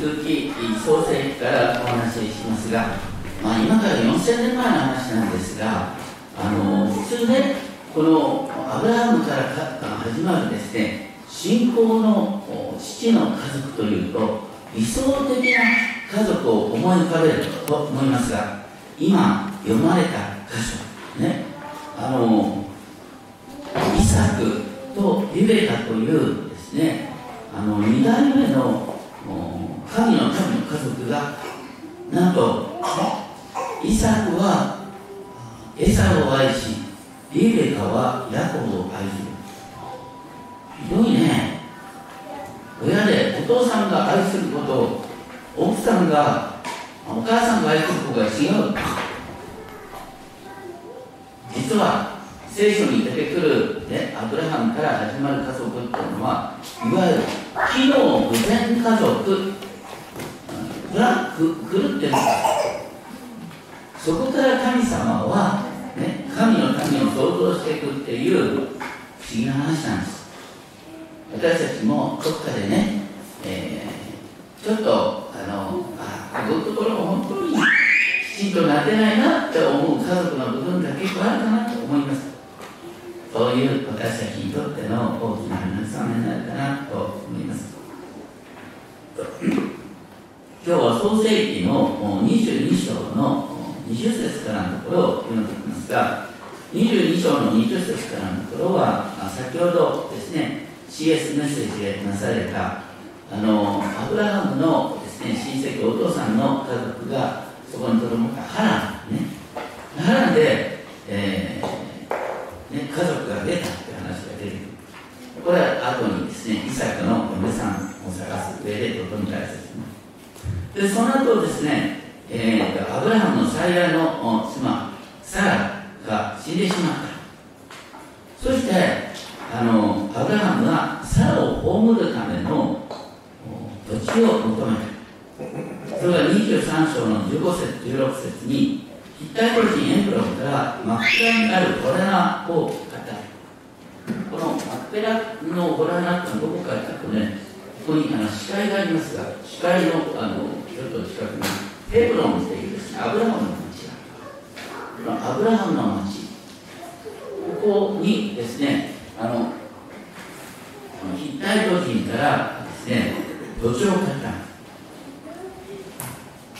続き創世記からお話ししますが、まあ、今から4000年前の話なんですがあの普通ねこのアブラハムから始まるですね信仰の父の家族というと理想的な家族を思い浮かべると思いますが今読まれた箇所ねあのイサクとリベカというですねあの2代目の神の民の家族がなんとイサクはエサを愛しリベカはヤコブを愛する。ひどいね。親でお父さんが愛することを奥さんがお母さんが愛することが違う。実は聖書に出てくる、ね、アブラハムから始まる家族っていうのはいわゆる機能不全家族。がくるってるんですそこから神様は、ね、神の民を創造していくっていう不思議な話なんです。私たちもどっかでね、えー、ちょっとあのあこういうところも本当にきちんとなってないなって思う家族の部分が結構あるかなと思います。そういう私たちにとっての大きな慰めになるかなと思います。今日は創世紀の22章の20節からのところを読んでいきますが22章の20節からのところは先ほどですね CS メッセージでなされたあのアブラハムのですね親戚お父さんの家族がそこにとどまったハランね。ハランで、えーね、家族が出たって話が出てくる。これは後にですねイサクの嫁さんを探す上でとても大切でその後ですね、えー、アブラハムの最愛の妻サラが死んでしまった。そしてあのアブラハムはサラを葬るための土地を求めた。それが23章の15節16節にヒッタイト人エンプロムからマッペラにあるホラナを語るこのマッペラのホラナってどこかというとねここにあの視界がありますが視界のあのちょっと近くにヘブロンっていうですねアブラハムの町がある。アブラハムの町ここにですねあのヒッタイト人からですね土地を買った。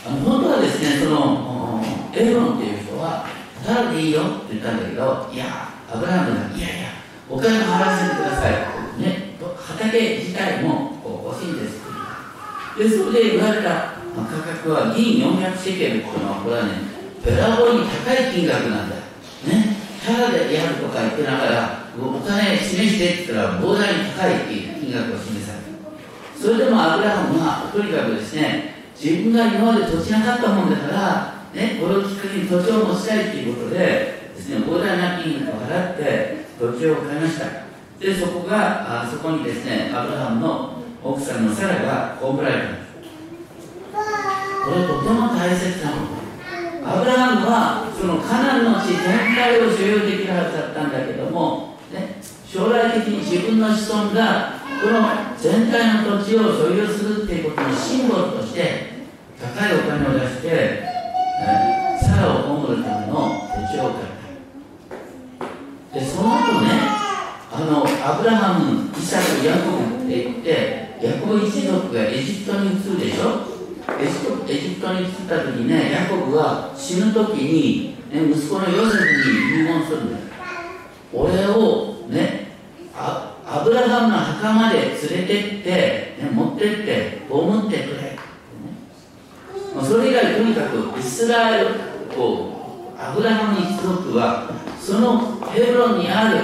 あの本当はですねそのエロンっていう人はただでいいよって言ったんだけどいやアブラハムがいやいやお金を払わせてください。ね畑自体も欲しいんですでそれで言われたま価格は銀400シェケルっていうのはこれはねべらぼうに高い金額なんだね。ただでやるとか言ってながらお金示してって言ったら膨大に高いっていう金額を示されたそれでもアブラハムはとにかくですね自分が今まで土地なかったもんだからね、これをきっかけに土地を持ちたいということでですね膨大な金額を払って土地を買いました。でそこがあそこにですねアブラハムの奥さんのサラが葬られたこれとても大切なことアブラハムはそのカナンの地全体を所有できるはずだったんだけども、ね、将来的に自分の子孫がこの全体の土地を所有するっていうことのシンボルとして高いお金を出してサラを葬るための土地を買った。でその後ねあのアブラハムイサクヤコブって言ってブ一族がエジプトに移るでしょ？エジプエジプトに移った時にねヤコブは死ぬ時に、ね、息子のヨセフに遺言するんだよ。俺をねあアブラハムの墓まで連れてって、ね、持ってって葬ってくれ。それ以来とにかくイスラエルこうアブラハム一族はそのヘブロンにある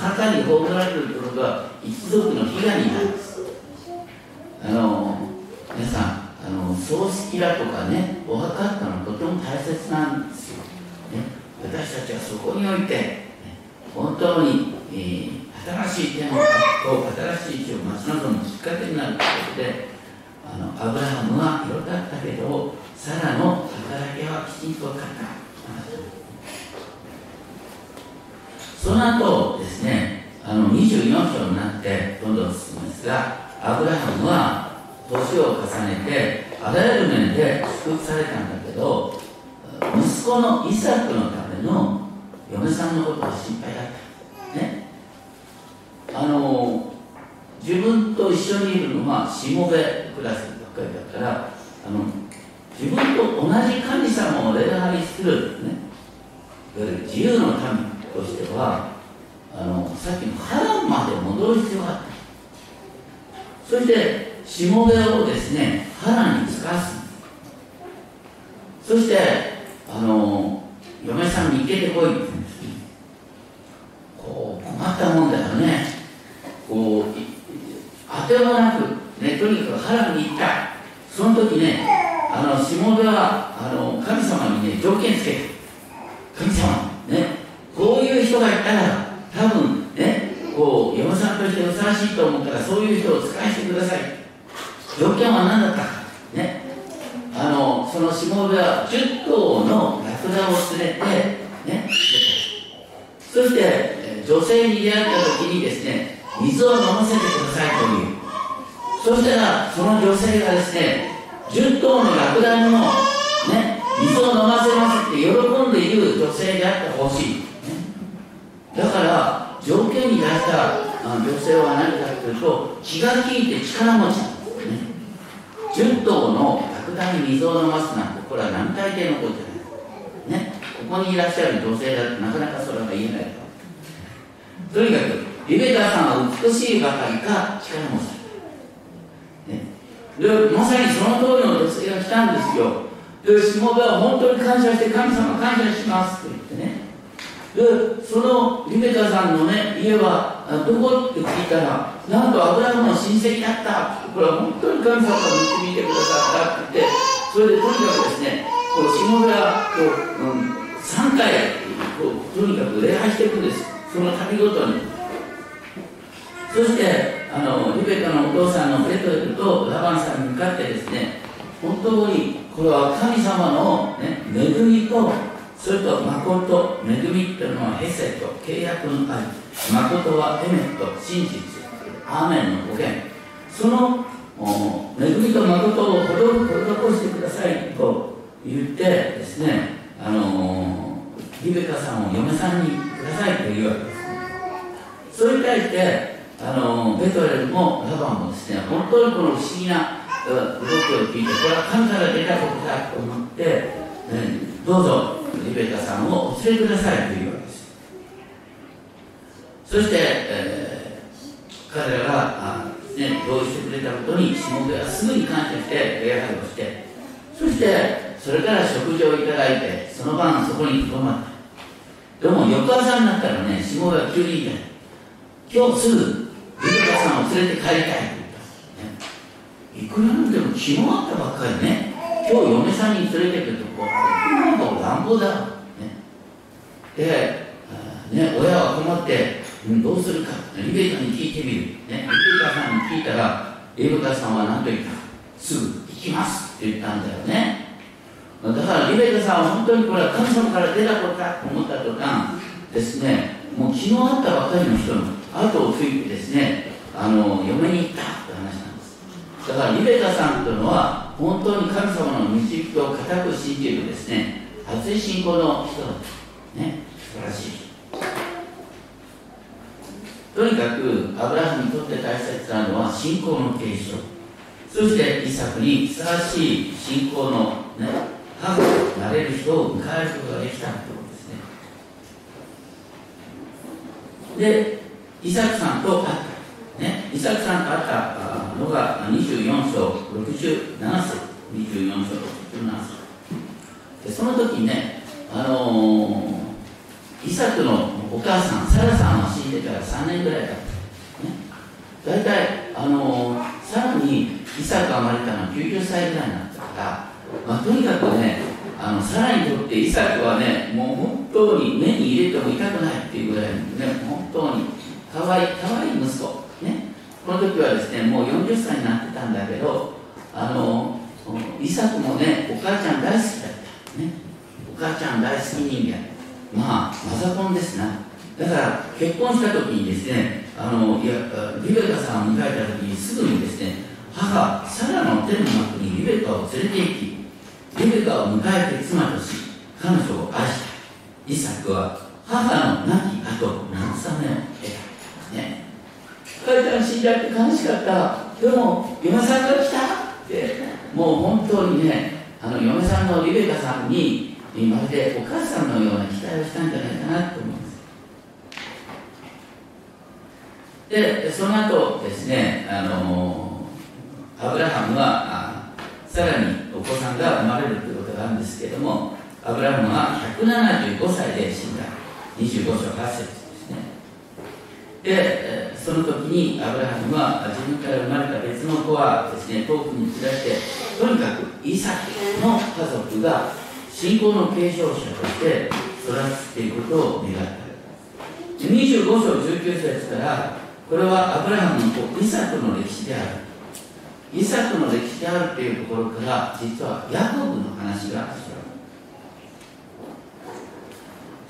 墓に葬られるということが一族の悲願になるんです。あの皆さんあの葬式だとかねお墓ってのはとても大切なんですよ、ね、私たちはそこにおいて、ね、本当に、えー、新しい天をと新しい地を待ち望むきっかけになるということであのアブラハムは広かったけどサラの働きはきちんと分かった。その後ですねあの24章になってどんどん進むんですがアブラハムは年を重ねてあらゆる面で祝福されたんだけど息子のイサクのための嫁さんのことが心配だった。ね。あの自分と一緒にいるのはしもべクラスばっかりだからあの自分と同じ神様を礼拝する、ね、いわゆる自由の民としてはあのさっきの波乱まで戻る必要があった。そしてしもべをですね腹につかす。そしてあの嫁さんに行けてこいってこう困ったもんだよね。こう当てはなくねとにかく腹に行った。その時ねあのしもべはあの神様にね条件つけて神様ねこういう人がいたら多分ねこう嫁さんとしてふさわしいと思ったらそういう人を使わせてください条件は何だったかねあのそのしもべは10頭のラクダを連れてねそして女性に出会った時にですね水を飲ませてくださいというそしたらその女性がですね10頭のラクダにもね水を飲ませますって喜んでいる女性であってほしい、ね、だから条件に出した女性は何かというと気が利いて力持ち。なんですね。10頭のラクダに水を飲ますなんてこれは何大抵のことじゃない。ね。ここにいらっしゃる女性だとなかなかそれは言えないと。にかくリベカさんは美しいばかりか力持ち。でまさにその通りの女性が来たんですよ。でしもべは本当に感謝して神様感謝しますって。でそのリベカさんのね家はどこって聞いたらなんとアブラハムの親戚だった。これは本当に神様が導いてくださったって言ってそれでとにかくですねこうしもべはこう、うん、3回こうとにかく礼拝していくんです。その旅ごとに。そしてあのリベカのお父さんのベトエルとラバンさんに向かってですね本当にこれは神様の、ね、恵みとそれと誠恵みというのはヘセと契約の愛誠はエメット真実アーメンの語源。その恵みと誠を施してくださいと言ってですねあのリベカさんを嫁さんにくださいというわけです。それに対してあのベトレルもラバンもですね本当にこの不思議な動きを聞いてこれは神から出たことだと思って、ね、どうぞリベカさんをお連れくださいというわけです。そして、えー、彼らがね、同意してくれたことに下手はすぐに感謝して礼拝をしてそしてそれから食事をいただいてその晩そこにとどまった。でも翌朝になったらね下手は急に言った。今日すぐリベカさんを連れて帰りたいと言った、いくらなんでも昨日あったばっかりね。今日嫁さんに連れてくると乱暴だ、ね、で、ね、親は困って、うん、どうするか。リベカに聞いてみる、ね、リベカさんに聞いたらリベカさんは何と言ったすぐ行きますって言ったんだよね。だからリベカさんは本当にこれは神様から出たことだと思った途端ですねもう昨日会ったばかりの人の後をついてですねあの嫁に行ったって話なんです。だからリベカさんというのは本当に神様の導きを固く信じるですね熱い信仰の人だね。素晴らしい。とにかくアブラハムにとって大切なのは信仰の継承。そしてイサクにふさわしい信仰のね母となれる人を迎えることができたということですね。でイサクさんと会った、ね、イサクさんと会ったのが24章67節。24章67節。でその時ね、あのー、イサクのお母さんサラさんは死んでから3年ぐらいだった、ね、大体、あのー、さらにイサクが生まれたのは90歳ぐらいになったから、まあ、とにかくねあのサラにとってイサクはねもう本当に目に入れても痛くないっていうぐらいね本当にかわいかわいい息子。ね。この時はですねもう40歳になってたんだけどあのイサクもねお母ちゃん大好きだった。ね。お母ちゃん大好き人間。まあマザコンですな。だから結婚した時にですねあのいやリベカさんを迎えた時にすぐにですね母サラの天の幕にリベカを連れて行きリベカを迎えて妻とし彼女を愛した。イサクは母の亡き後慰めを得た。ね。母ちゃん死んじゃって悲しかった。でも嫁さんが来たってもう本当にねあの嫁さんのリベカさんにまるでお母さんのような期待をしたんじゃないかなと思います。でその後ですねあのアブラハムはさらにお子さんが生まれるということがあるんですけれどもアブラハムは175歳で死んだ。25章8節ですね。でその時にアブラハムは自分から生まれた別の子はですね遠くに連れてとにかくイサクの家族が信仰の継承者として育つということを願った。25章19節からこれはアブラハムの子イサクの歴史である。イサクの歴史であるというところから実はヤコブの話が始まる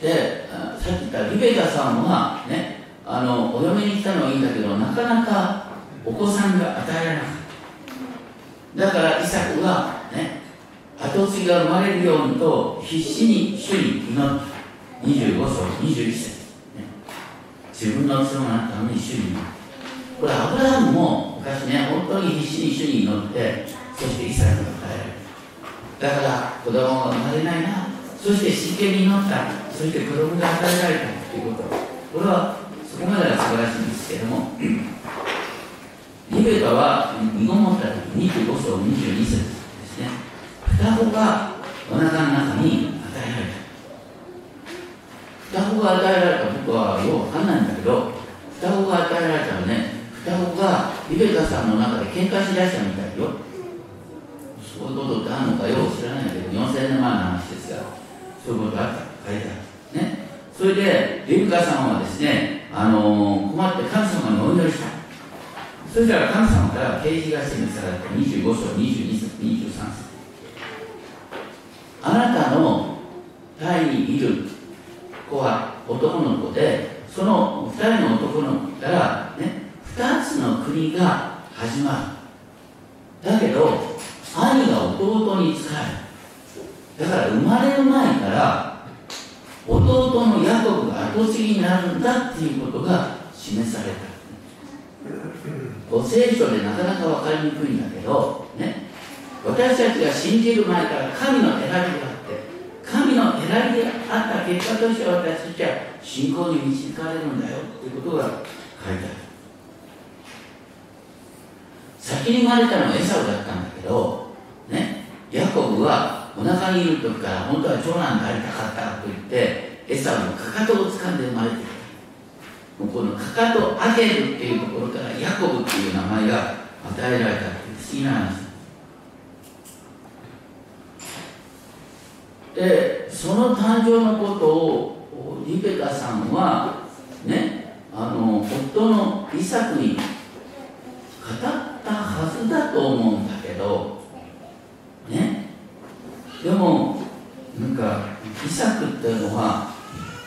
でさっき言ったリベカさんはねあのお嫁に来たのはいいんだけどなかなかお子さんが与えられなかった。だからイサクはね後継ぎが生まれるようにと必死に主に祈った。25章21節、ね、自分の妻がなったのに主に祈った。これアブラハムも昔ね本当に必死に主に祈ってそしてイサクが与えられるだから子供が生まれないな。そして真剣に祈った。そして子供が与えられたということ。これはこまでは素晴らしいんですけれどもリベカは身ごもった時25章22節ですね。双子がお腹の中に与えられた。双子が与えられた僕はよくわかんないんだけど双子が与えられたらね双子がリベカさんの中で喧嘩しだしたみたいよ。そういうことってあるのかよう知らないんだけど4000年前の話ですがそういうことあった。書いてある。ね。それでリベカさんはですね、あの、困って神様にお祈りした。そしたら神様から啓示が示された25章22節23節。あなたの体にいる子は男の子でその2人の男の子からね2つの国が始まる。だけど兄が弟に仕える。だから生まれる前から弟のヤコブが後継ぎになるんだっていうことが示された。聖書でなかなか分かりにくいんだけどね。私たちが信じる前から神の選びがあって神の選びであった結果として私たちは信仰に導かれるんだよということが書いてある。先に生まれたのはエサウだったんだけどね。ヤコブはお腹にいる時から本当は長男でありたかったと言ってエサウのかかとを掴んで生まれてきた。このかかとアゲルっていうところからヤコブっていう名前が与えられたっていう不思議な話。でその誕生のことをリベカさんはねあの夫のイサクに語ったはずだと思うんだけどでもなんかイサクっていうのは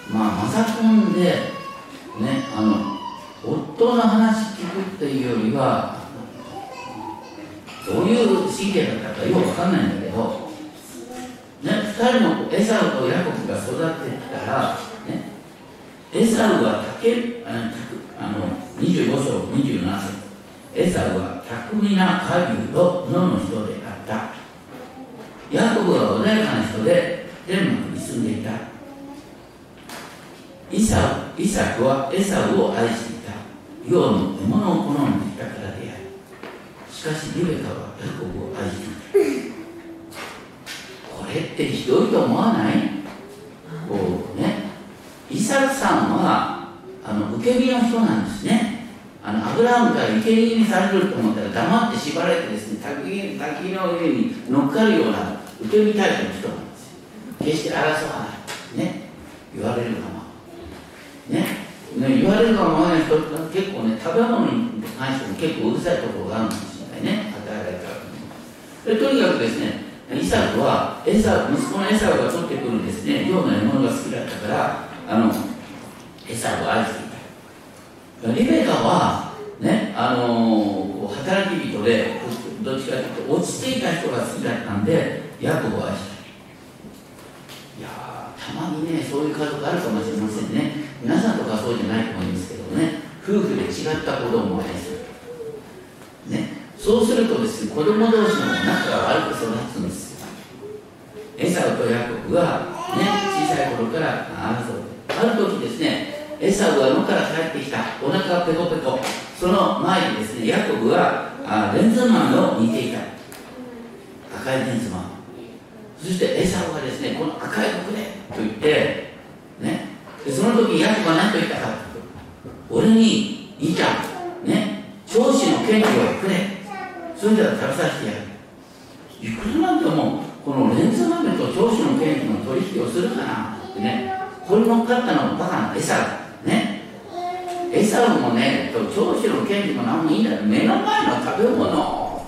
まあマザコンでねあの夫の話聞くっていうよりはどういう神経だったかよくわかんないんだけどね、2人のエサウとヤコブが育ってきたら、ね、エサウは竹あの25章27節エサウは巧みな海流と野の人であった。ヤコブは穏やかな人で天幕に住んでいたイサイサクはエサウを愛していた世の獲物を好んでいたからであるしかしリベカはヤコブを愛していたこれってひどいと思わないこうねイサクさんはあの受け身の人なんですね。あのアブラハムから受け身にされると思ったら黙って縛られてですね滝の上に乗っかるような受け身タイプの人なんですよ。決して争わない。ね。言われるがまま。ね。ね言われるがままの人って結構ね食べ物に関しても結構うるさいところがあるかもしれないね。与えられたらとにかくですねイサクはエサ息子のエサウが取ってくるんですね。量の獲物が好きだったからあのエサウを愛していた。リベカはねあの働き人でどっちかというと落ち着いた人が好きだったんでヤコブは愛したいやたまにねそういう家族あるかもしれませんね。皆さんとかそうじゃないと思いますけどね。夫婦で違った子供を愛するね。そうするとですね子供同士の仲が悪く育つんですよ。エサウとヤコブがね小さい頃から争うある時ですねエサウは野から帰ってきた。お腹ペコペコ。その前にですねヤコブはあレンズマンを似ていた赤いレンズマン。そしてエサウはですねこの赤い服でと言ってね。でその時ヤコブは何と言ったか俺にいいじゃんね。長子の権利をくれ。それでは食べさせてやる。いくらなんでもこのレンズ豆と長子の権利の取引をするかなってねこれ乗っかったのバカなエサウねエサウもね長子の権利も何もいいんだよ目の前の食べ物。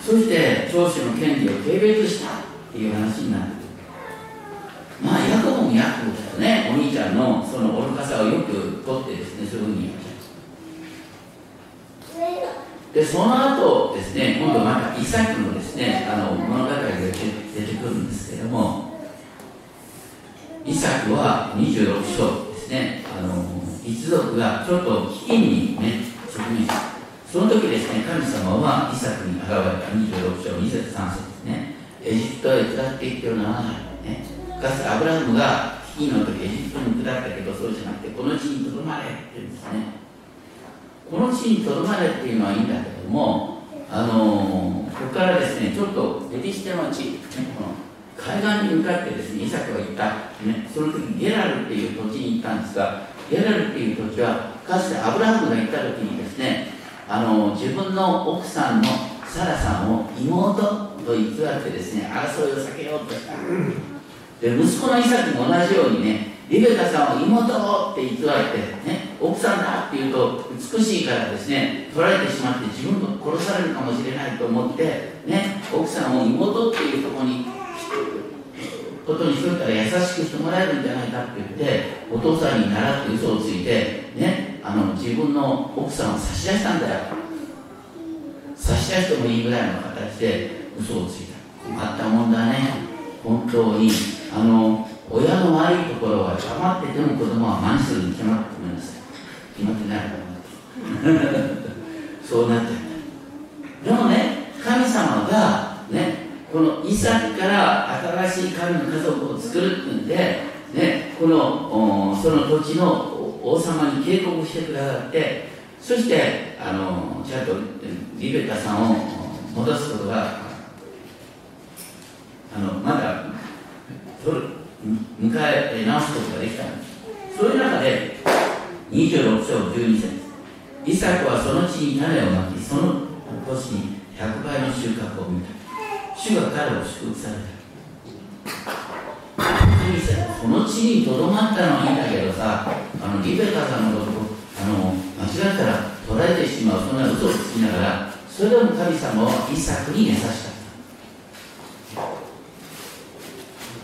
そして長子の権利を軽蔑したっていう話になる。まあヤコブもヤコブだとね。お兄ちゃんのその愚かさをよく取ってですねそういうふうに言っちゃうでその後ですね今度またイサクのですねあの物語が出てくるんですけどもイサクは26章ねあの一族がちょっと危機にね直面した。その時ですね、神様はイサクに現れた。26章2節3節ですね、エジプトへ下っていってるのは、ね、かつてアブラハムが危機の時エジプトに下ったけど、そうじゃなくて、この地にとどまれって言うんですね。この地にとどまれっていうのはいいんだけども、あのー、ここからですね、ちょっとエリシテの地、ね、この海岸に向かってですね、イサクは行った、ね、その時ゲラルっていう土地に行ったんですが、ゲラルっていう土地は、かつてアブラハムが行った時にですね、あの自分の奥さんのサラさんを妹と偽ってですね争いを避けようとした。で息子のイサクも同じようにねリベカさんを妹って偽って、ね、奥さんだって言うと美しいからですね取られてしまって自分が殺されるかもしれないと思って、ね、奥さんを妹っていうところにことにしといたら優しくしてもらえるんじゃないかって言ってお父さんに習って嘘をついてねあの自分の奥さんを差し出したんだよ。差し出してもいいぐらいの形で嘘をついた。困ったもんだね。本当に。あの親の悪いところは黙ってても子供は真似するに決まってごめんなさい決まってないから そうなっちゃったでもね神様がねこのイサクから新しい神の家族を作るっていうんで、ね、このその土地の王様に警告してくださってそしてあのちゃんとリベカさんを戻すことがあのまだ迎え直すことができたんです。そういう中で26章12節。イサクはその地に種をまきその年に100倍の収穫を見た。主が彼を祝福された。この地にとどまったのはいいんだけどさあのリベカさんのことあの間違ったら捉えてしまうそんな嘘をつきながらそれでも神様はイサクに寝さした。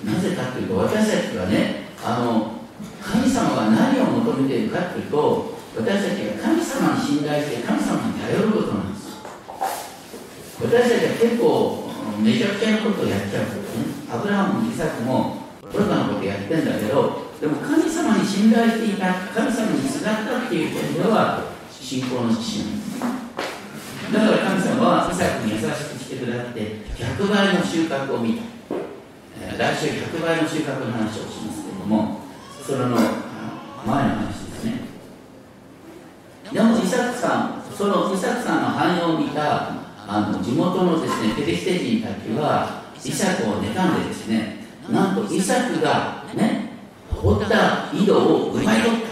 なぜかというと私たちはねあの神様が何を求めているかというと私たちが神様に信頼して神様に頼ることなんです。私たちは結構めちゃくちゃなことをやっちゃうんですねアブラハムもイサクも愚かなことやってんだけどでも神様に信頼していた神様にすがったっていう点では信仰の父なんですだから神様はイサクに優しくしてくださって100倍の収穫を見た、えー、来週100倍の収穫の話をしますけどもそれの前の話ですね。でもイサクさんそのイサクさんの反応を見たあの地元のですねペリシテ人たちはイサクを妬んでですねなんとイサクがね掘った井戸を奪い取った。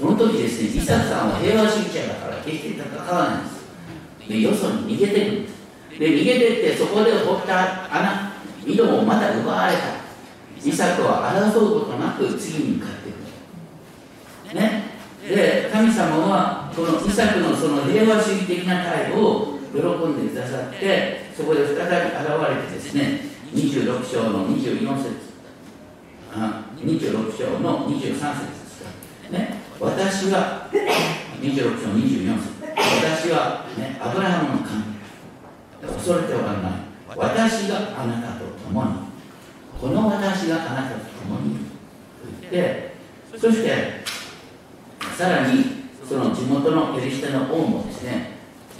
その時ですねイサクさんは平和主義者だから決して戦わないんです。でよそに逃げてるんです。で逃げてってそこで掘った穴井戸もまた奪われた。イサクは争うことなく次に向かっていくね。で神様はこのイサクのその平和主義的な態度を喜んでくださってそこで再び現れてですね26章の24節あ26章の23節ですか、ね、私は26章24節。私は、ね、アブラハムの神。恐れておらない。私があなたと共に。この私があなたと共に。と言ってそしてさらにその地元のペリシテの王もですね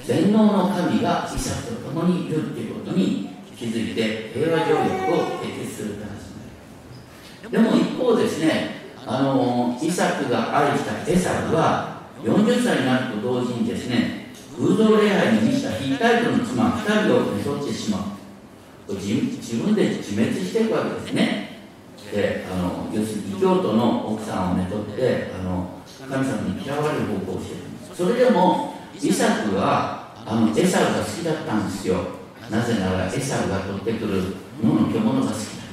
全能の神がイサクと共にいるっていうことに気づいて平和条約を締結するって話でも一方ですねあのイサクが愛したエサクは40歳になると同時にですね偶像礼拝に満ちたヒッタイトの妻2人をめとってしまう。自分で自滅していくわけですね。であの要するに異教徒の奥さんをめとってあの神様に嫌われる方向をしてるそれでもイサクはあのエサウが好きだったんですよ。なぜならエサウが取ってくる野の獣が好きだっ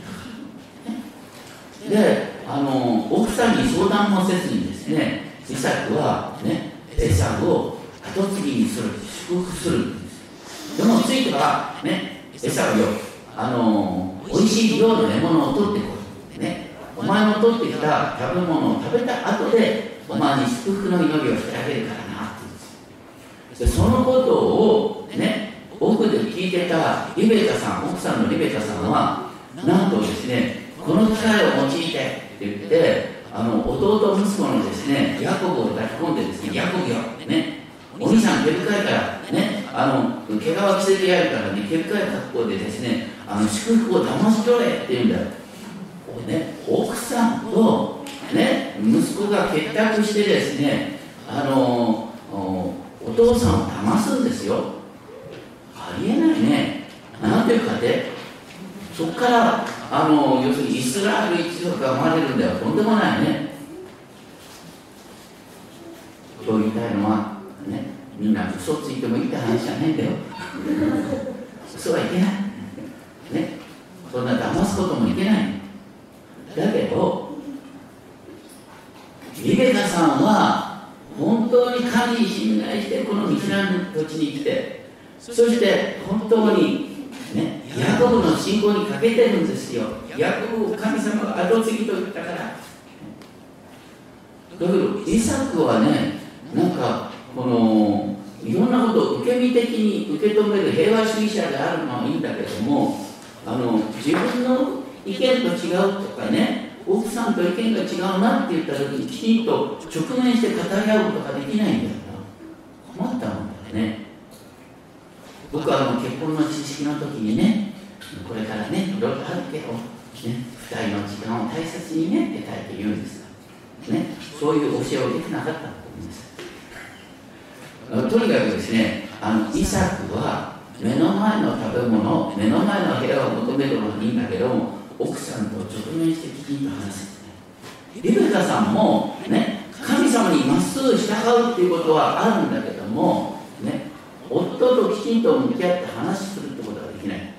たからであの奥さんに相談もせずにですねイサクはねエサウを後継ぎにする祝福するんです。でもついてはねエサウよあの美味しい量の獲物を取ってこい。ね。お前の取ってきた食べ物を食べた後でお前に祝福の祈りをしてあげるからなでそのことをね奥で聞いてたリベカさん奥さんのリベカさんはなんとですねこの機会を用いてって言ってあの弟息子のですねヤコブを抱き込んでですねヤコブよねお兄さん毛深いからねあの毛皮着せてやるからね毛深い格好でですねあの祝福を騙し取れって言うんだよね、奥さんと、ね、息子が結託してですねあのお父さんを騙すんですよ。ありえないね。なんていうかってそこからあの要するにイスラエル一族が生まれるんだよとんでもないね。と言いたいのはねみんな嘘ついてもいいって話じゃないんだよ。嘘はいけない。ねそんな騙すこともいけない。だけどリベカさんは本当に神に信頼してこの道なの土地に来てそして本当にねヤコブの信仰に欠けてるんですよ。ヤコブを神様が後継ぎと言ったから。だけどイサクはねなんかこのいろんなことを受け身的に受け止める平和主義者であるのはいいんだけどもあの自分の意見と違うとかね奥さんと意見が違うなって言った時にきちんと直面して語り合うことができないんだよな困ったもんだよね。僕はあの結婚の知識の時にねこれからねいろいろあるけど、ね、2人の時間を大切にねって大抵言うんですが、ね、そういう教えをできなかったと思います。とにかくですねあのイサクは目の前の食べ物目の前の部屋を求めるのはいいんだけども奥さんと直面してきちんと話すリベカさんもね神様にまっすぐ従うっていうことはあるんだけどもね夫ときちんと向き合って話するってことができない。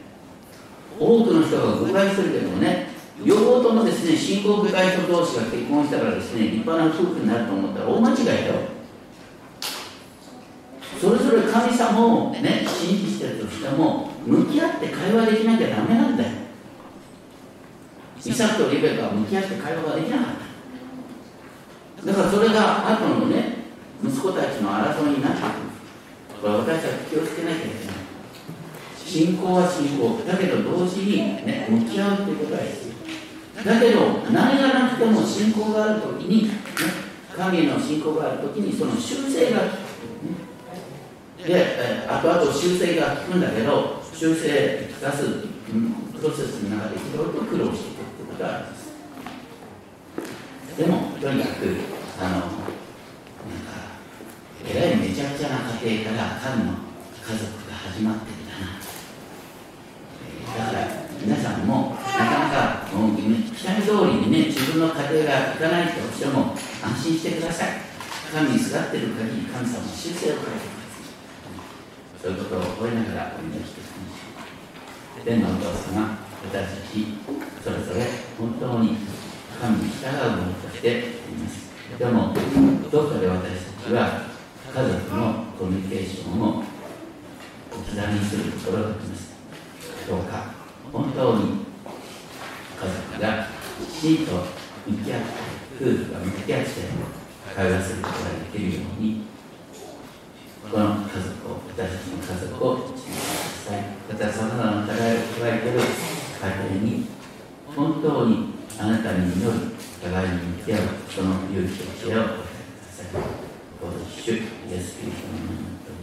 多くの人が誤解するけどもね両方ともですね信仰深い人同士が結婚したからですね立派な夫婦になると思ったら大間違いだよ。それぞれ神様をね信じてるとしても向き合って会話できなきゃダメなんだよ。イサクとリベカは向き合って会話ができなかった。だからそれが後のね息子たちの争いになってくる。これ私たち気をつけなきゃいけない。信仰は信仰。だけど同時に、ね、向き合うっていうことが必要。だけど何がなくても信仰があるときに、ね、神の信仰があるときにその修正が効く、ね、で後々修正が効くんだけど修正効かすプロセスの中でいろいろと苦労してことがありますでもとにかくあのなんかえらいめちゃくちゃな家庭から神の家族が始まってるんだなだから皆さんもなかなかもう期待通りにね自分の家庭がいかないとしても安心してください神にすがってる限り神様の修正を変えてくださいそういうことを覚えながらお祈りしていきましょう天のお父様私たちそれぞれ本当に神に従うものとしていますでもどこかで私たちは家族のコミュニケーションを置き去りにするところがあります。どうか本当に家族がきちんと向き合って夫婦が向き合って会話することができるようにこの家族を私たちの家族を導いてくださいまたさまざまな課題を抱えている家庭に本当にあなたに祈る互いに向き合うその勇気と知恵をお与えください。ご一緒イエスキリストの名前に。